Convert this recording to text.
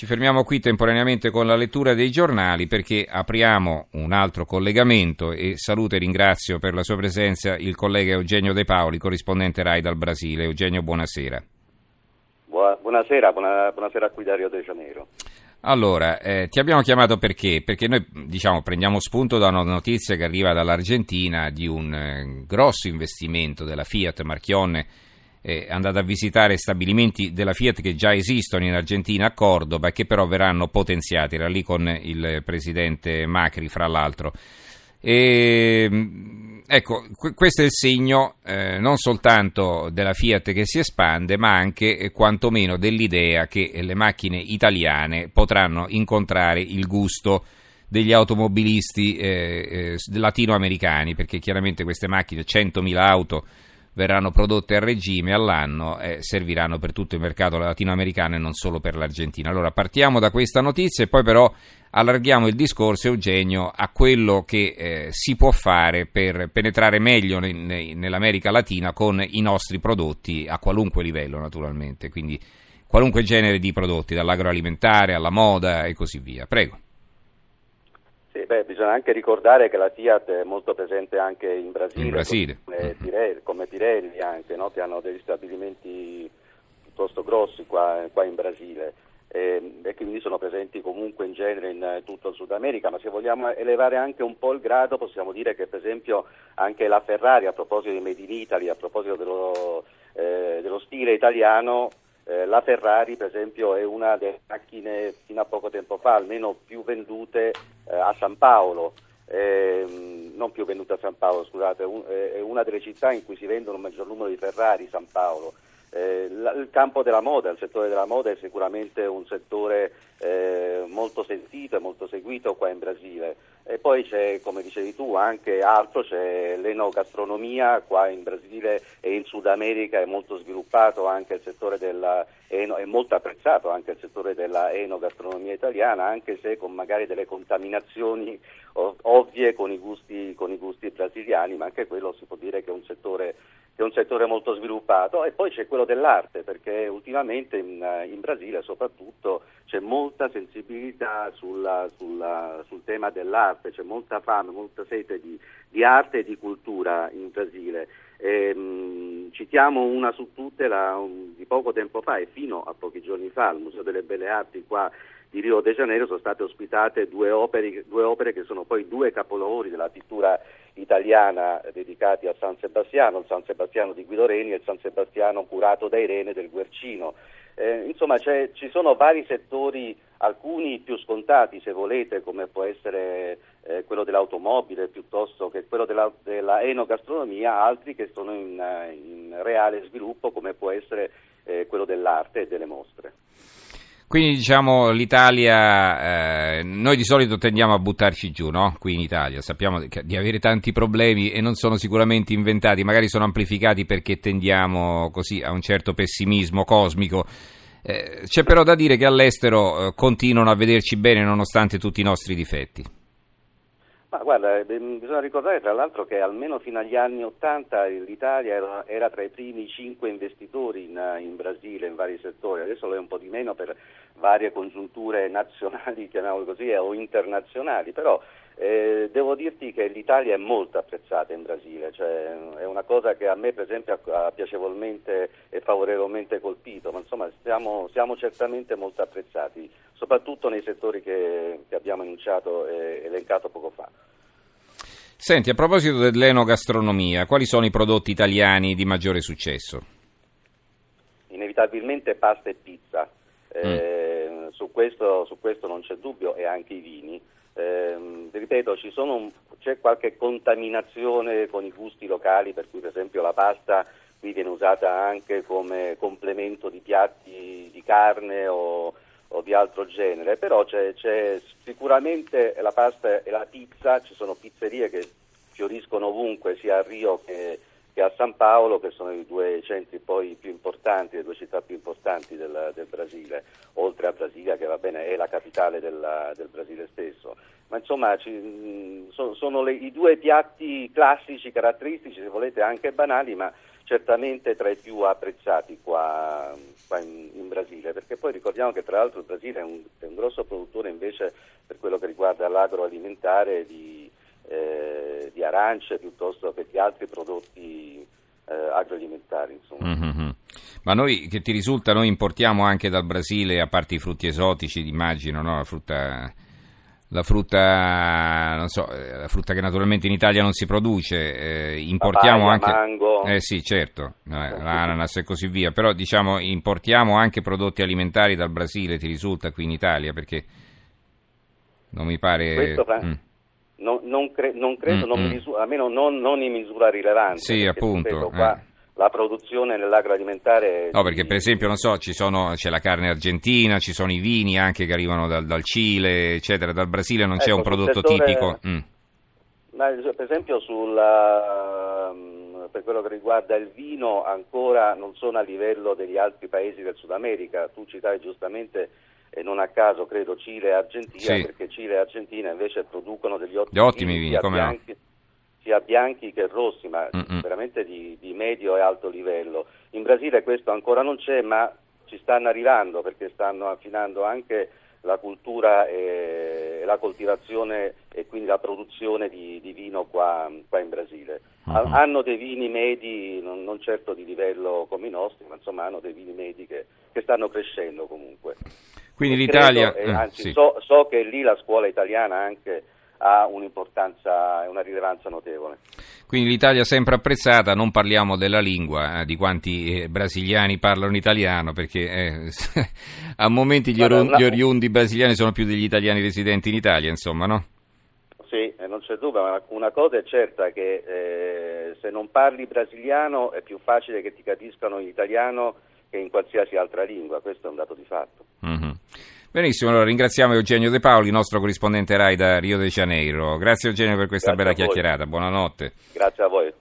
Ci fermiamo qui temporaneamente con la lettura dei giornali perché apriamo un altro collegamento e saluto e ringrazio per la sua presenza il collega Eugenio De Paoli, corrispondente RAI dal Brasile. Eugenio, buonasera. Buonasera, buona, buonasera qui da Rio de Janeiro. Allora, eh, ti abbiamo chiamato perché? Perché noi diciamo, prendiamo spunto da una notizia che arriva dall'Argentina di un eh, grosso investimento della Fiat Marchionne è andata a visitare stabilimenti della Fiat che già esistono in Argentina a Cordoba e che però verranno potenziati. Era lì con il presidente Macri, fra l'altro. E, ecco, questo è il segno eh, non soltanto della Fiat che si espande, ma anche e quantomeno dell'idea che le macchine italiane potranno incontrare il gusto degli automobilisti eh, eh, latinoamericani, perché chiaramente queste macchine, 100.000 auto, verranno prodotte a regime all'anno e serviranno per tutto il mercato latinoamericano e non solo per l'Argentina. Allora partiamo da questa notizia e poi però allarghiamo il discorso, Eugenio, a quello che eh, si può fare per penetrare meglio ne, ne, nell'America Latina con i nostri prodotti a qualunque livello naturalmente, quindi qualunque genere di prodotti, dall'agroalimentare alla moda e così via. Prego. Sì, beh, bisogna anche ricordare che la Fiat è molto presente anche in Brasile, in Brasile. Come, Pirelli, come Pirelli anche, no? che hanno degli stabilimenti piuttosto grossi qua, qua in Brasile e, e, quindi sono presenti comunque in genere in tutto il Sud America, ma se vogliamo elevare anche un po' il grado possiamo dire che per esempio anche la Ferrari, a proposito di Made in Italy, a proposito dello, eh, dello stile italiano, eh, la Ferrari, per esempio, è una delle macchine fino a poco tempo fa almeno più vendute eh, a San Paolo. Eh, non più vendute a San Paolo, scusate, un, è una delle città in cui si vendono un maggior numero di Ferrari, San Paolo. Eh, la, il campo della moda, il settore della moda è sicuramente un settore sentito e molto seguito qua in Brasile. E poi c'è, come dicevi tu, anche altro, c'è l'enogastronomia qua in Brasile e in Sud America è molto sviluppato anche il settore della è molto apprezzato anche il settore della enogastronomia italiana, anche se con magari delle contaminazioni ovvie con i gusti, con i gusti brasiliani, ma anche quello si può dire che è un settore che è un settore molto sviluppato e poi c'è quello dell'arte perché ultimamente in, in Brasile soprattutto c'è molta sensibilità sulla, sulla, sul tema dell'arte, c'è molta fame, molta sete di, di arte e di cultura in Brasile. E, mh, citiamo una su tutte la, un, di poco tempo fa e fino a pochi giorni fa al Museo delle Belle Arti qua di Rio de Janeiro sono state ospitate due opere, due opere che sono poi due capolavori della pittura italiana dedicati a San Sebastiano, il San Sebastiano di Guido Reni e il San Sebastiano curato da Irene del Guercino. Eh, insomma ci sono vari settori, alcuni più scontati se volete, come può essere eh, quello dell'automobile piuttosto che quello della, della enogastronomia, altri che sono in, in, reale sviluppo come può essere eh, quello dell'arte e delle mostre. Quindi diciamo l'Italia, eh, noi di solito tendiamo a buttarci giù, no? Qui in Italia sappiamo di avere tanti problemi e non sono sicuramente inventati, magari sono amplificati perché tendiamo così a un certo pessimismo cosmico. Eh, c'è però da dire che all'estero eh, continuano a vederci bene nonostante tutti i nostri difetti. Ma guarda, eh, bisogna ricordare tra l'altro che almeno fino agli anni Ottanta l'Italia era, era, tra i primi cinque investitori in, in, Brasile in vari settori, adesso lo è un po' di meno per varie congiunture nazionali, chiamiamole così, o internazionali, però eh, devo dirti che l'Italia è molto apprezzata in Brasile, cioè, è una cosa che a me per esempio ha piacevolmente e favorevolmente colpito, ma insomma siamo, siamo certamente molto apprezzati, soprattutto nei settori che, che abbiamo enunciato e elencato poco fa. Senti, a proposito dell'enogastronomia, quali sono i prodotti italiani di maggiore successo? Inevitabilmente pasta e pizza, eh, mm. su, questo, su questo non c'è dubbio, e anche i vini. Eh, ripeto, un, c'è qualche contaminazione con i gusti locali, per cui per esempio la pasta qui viene usata anche come complemento di piatti di carne o, o di altro genere, però c'è, c'è, sicuramente la pasta e la pizza, ci sono pizzerie che fioriscono ovunque, sia a Rio che che a San Paolo, che sono i due centri poi più importanti, le due città più importanti del, del Brasile, oltre a Brasilia che va bene è la capitale della, del Brasile stesso. Ma insomma ci, sono, sono le, i due piatti classici, caratteristici, se volete anche banali, ma certamente tra i più apprezzati qua, qua in, in, Brasile, perché poi ricordiamo che tra l'altro il Brasile è un, è un grosso produttore invece per quello che riguarda l'agroalimentare di, eh, di arance piuttosto che di altri prodotti eh, agroalimentari. Mm-hmm. Ma noi, che ti risulta, noi importiamo anche dal Brasile, a parte i frutti esotici, immagino, no? la, frutta, la, frutta, non so, eh, la frutta che naturalmente in Italia non si produce, eh, importiamo Papaya, anche... mango. Eh sì, certo, eh, l'ananas e così via, però diciamo importiamo anche prodotti alimentari dal Brasile, ti risulta qui in Italia, perché non mi pare... Questo, mm. Non, non, cre- non, credo, mm, non mm. Misura, almeno non, non, in misura rilevante. Sì, appunto. Ripeto, qua, eh la produzione nell'agroalimentare. No, perché per esempio, non so, sono, c'è la carne argentina, ci sono i vini anche che arrivano dal, dal Cile, eccetera. Dal Brasile non c'è ecco, un prodotto settore, tipico. Mm. per esempio, sulla, mm, per quello che riguarda il vino, ancora non sono a livello degli altri paesi del Sud America. Tu citavi giustamente e non a caso credo Cile e Argentina, sì. perché Cile e Argentina invece producono degli ottimi, ottimi vini, come bianchi, no? sia bianchi che rossi, ma Mm-mm. veramente di, di, medio e alto livello. In Brasile questo ancora non c'è, ma ci stanno arrivando perché stanno affinando anche la cultura e la coltivazione e quindi la produzione di, di vino qua, qua, in Brasile. Uh-huh. Hanno dei vini medi, non, non, certo di livello come i nostri, ma insomma hanno dei vini medi che, che stanno crescendo comunque. Quindi e l'Italia... Credo, eh, anzi, sì. so, so che lì la scuola italiana anche ha un'importanza e una rilevanza notevole. Quindi l'Italia sempre apprezzata, non parliamo della lingua, eh, di quanti eh, brasiliani parlano italiano, perché eh, a momenti gli, or- gli oriundi brasiliani sono più degli italiani residenti in Italia, insomma, no? Sì, eh, non c'è dubbio, ma una cosa è certa che eh, se non parli brasiliano è più facile che ti capiscano in italiano che in qualsiasi altra lingua, questo è un dato di fatto. Mm-hmm. Benissimo, allora ringraziamo Eugenio De Paoli, nostro corrispondente RAI da Rio de Janeiro. Grazie Eugenio per questa Grazie bella chiacchierata, buonanotte. Grazie a voi.